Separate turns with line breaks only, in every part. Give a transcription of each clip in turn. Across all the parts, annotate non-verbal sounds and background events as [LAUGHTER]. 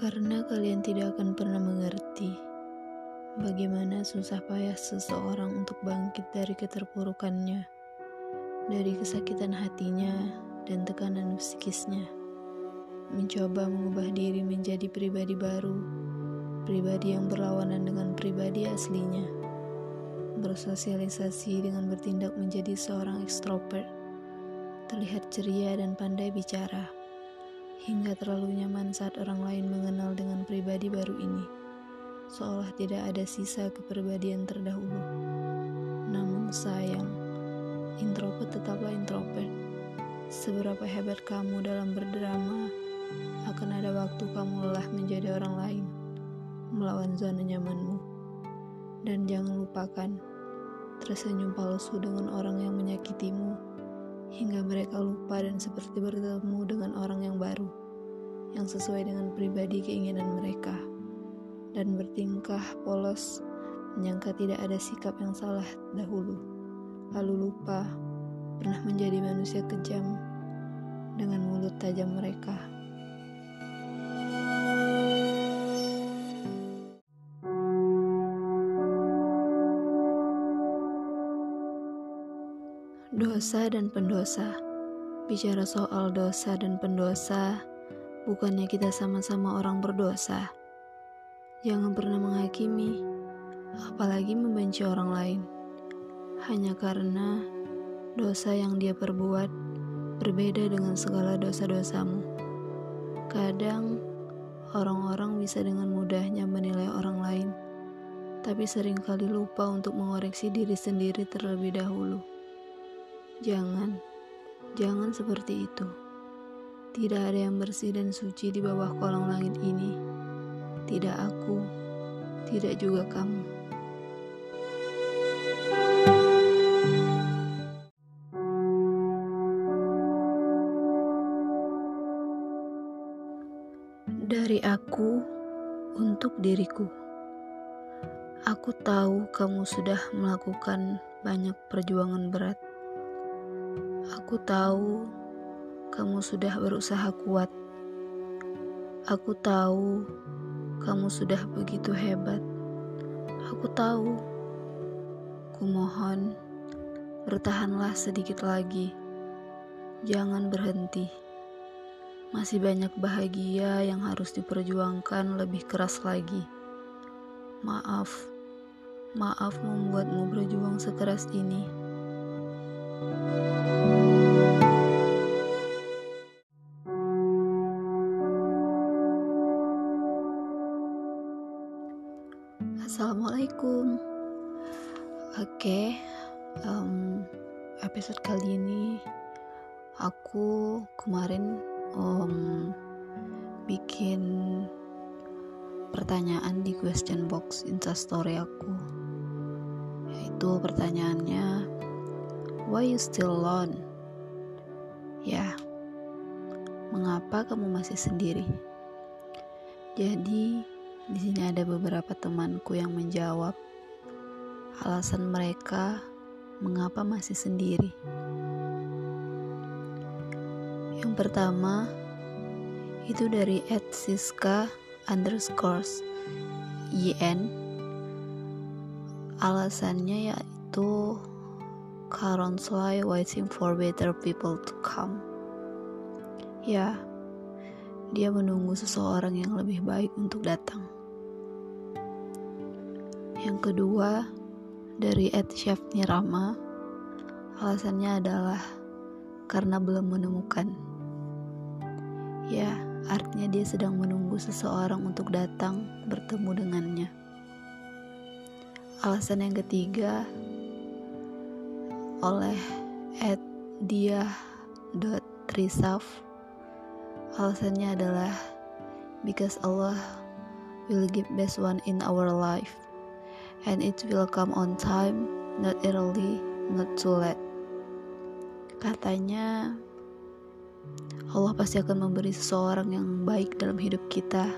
Karena kalian tidak akan pernah mengerti bagaimana susah payah seseorang untuk bangkit dari keterpurukannya, dari kesakitan hatinya dan tekanan psikisnya. Mencoba mengubah diri menjadi pribadi baru, pribadi yang berlawanan dengan pribadi aslinya. Bersosialisasi dengan bertindak menjadi seorang ekstrovert, terlihat ceria dan pandai bicara hingga terlalu nyaman saat orang lain mengenal dengan pribadi baru ini, seolah tidak ada sisa kepribadian terdahulu. Namun sayang, introvert tetaplah introvert. Seberapa hebat kamu dalam berdrama, akan ada waktu kamu lelah menjadi orang lain, melawan zona nyamanmu. Dan jangan lupakan, tersenyum palsu dengan orang yang menyakitimu hingga mereka lupa dan seperti bertemu dengan orang yang yang sesuai dengan pribadi keinginan mereka, dan bertingkah polos, menyangka tidak ada sikap yang salah dahulu, lalu lupa pernah menjadi manusia kejam dengan mulut tajam mereka. Dosa dan pendosa. Bicara soal dosa dan pendosa, bukannya kita sama-sama orang berdosa. Jangan pernah menghakimi, apalagi membenci orang lain. Hanya karena dosa yang dia perbuat berbeda dengan segala dosa-dosamu. Kadang orang-orang bisa dengan mudahnya menilai orang lain, tapi sering kali lupa untuk mengoreksi diri sendiri terlebih dahulu. Jangan, jangan seperti itu. Tidak ada yang bersih dan suci di bawah kolong langit ini. Tidak aku, tidak juga kamu. Dari aku untuk diriku. Aku tahu kamu sudah melakukan banyak perjuangan berat Aku tahu kamu sudah berusaha kuat. Aku tahu kamu sudah begitu hebat. Aku tahu. Kumohon, bertahanlah sedikit lagi. Jangan berhenti. Masih banyak bahagia yang harus diperjuangkan lebih keras lagi. Maaf, maaf membuatmu berjuang sekeras ini. Assalamualaikum. Oke, okay, um, episode kali ini aku kemarin um, bikin pertanyaan di question box instastory aku. Yaitu pertanyaannya, why you still alone? Ya, mengapa kamu masih sendiri? Jadi di sini ada beberapa temanku yang menjawab alasan mereka mengapa masih sendiri. Yang pertama itu dari Ed Siska underscores YN alasannya yaitu currently waiting for better people to come. Ya dia menunggu seseorang yang lebih baik untuk datang. Yang kedua, dari Ed Chef Nirama, alasannya adalah karena belum menemukan. Ya, artinya dia sedang menunggu seseorang untuk datang bertemu dengannya. Alasan yang ketiga, oleh Ed dia Trisaf, alasannya adalah because Allah will give best one in our life and it will come on time, not early, not too late. Katanya, Allah pasti akan memberi seseorang yang baik dalam hidup kita.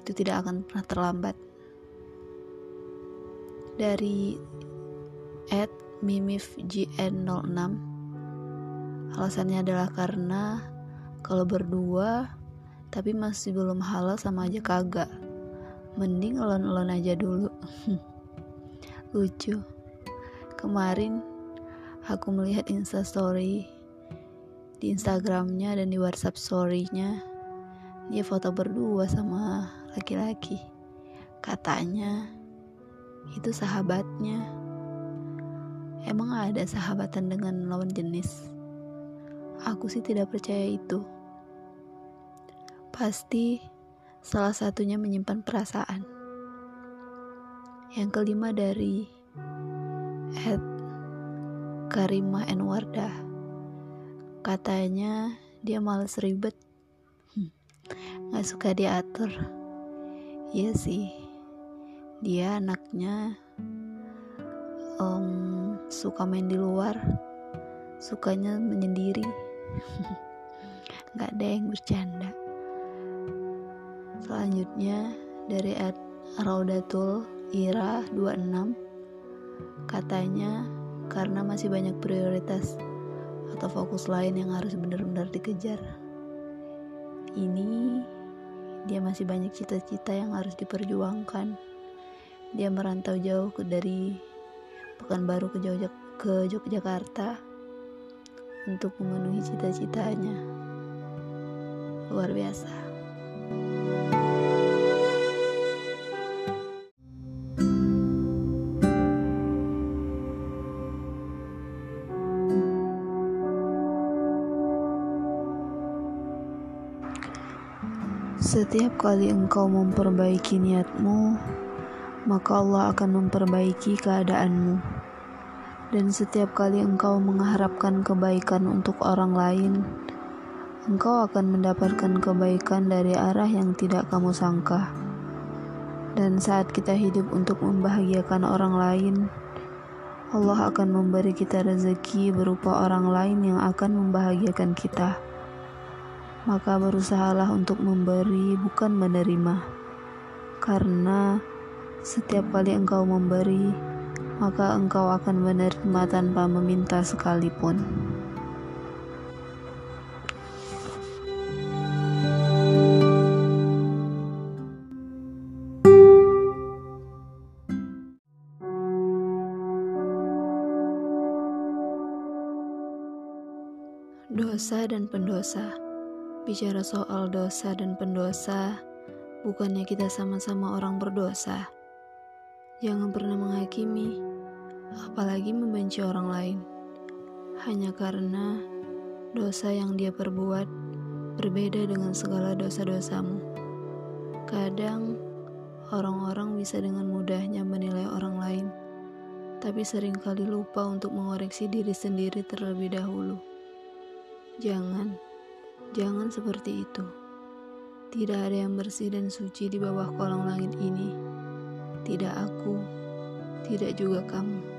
Itu tidak akan pernah terlambat. Dari at mimifgn06 Alasannya adalah karena kalau berdua Tapi masih belum halal sama aja kagak. Mending elon-elon aja dulu. [LAUGHS] Lucu. Kemarin aku melihat instastory di Instagramnya dan di WhatsApp story-nya dia foto berdua sama laki-laki. Katanya itu sahabatnya. Emang ada sahabatan dengan lawan jenis? Aku sih tidak percaya itu. Pasti salah satunya menyimpan perasaan. Yang kelima dari Ed Karimah Enwardah. Katanya dia males ribet. Hmm, suka diatur. Iya sih. Dia anaknya um, suka main di luar. Sukanya menyendiri. [LAUGHS] Gak ada yang bercanda. Selanjutnya dari Ed Raudatul Ira 26 katanya karena masih banyak prioritas atau fokus lain yang harus benar-benar dikejar. Ini dia masih banyak cita-cita yang harus diperjuangkan. Dia merantau jauh ke dari Pekanbaru ke Jogja ke Yogyakarta untuk memenuhi cita-citanya. Luar biasa. Setiap kali engkau memperbaiki niatmu, maka Allah akan memperbaiki keadaanmu. Dan setiap kali engkau mengharapkan kebaikan untuk orang lain, engkau akan mendapatkan kebaikan dari arah yang tidak kamu sangka. Dan saat kita hidup untuk membahagiakan orang lain, Allah akan memberi kita rezeki berupa orang lain yang akan membahagiakan kita maka berusahalah untuk memberi, bukan menerima, karena setiap kali engkau memberi, maka engkau akan menerima tanpa meminta sekalipun. Dosa dan pendosa. Bicara soal dosa dan pendosa, bukannya kita sama-sama orang berdosa. Jangan pernah menghakimi, apalagi membenci orang lain, hanya karena dosa yang dia perbuat berbeda dengan segala dosa-dosamu. Kadang orang-orang bisa dengan mudahnya menilai orang lain, tapi sering kali lupa untuk mengoreksi diri sendiri terlebih dahulu. Jangan Jangan seperti itu. Tidak ada yang bersih dan suci di bawah kolong langit ini. Tidak aku, tidak juga kamu.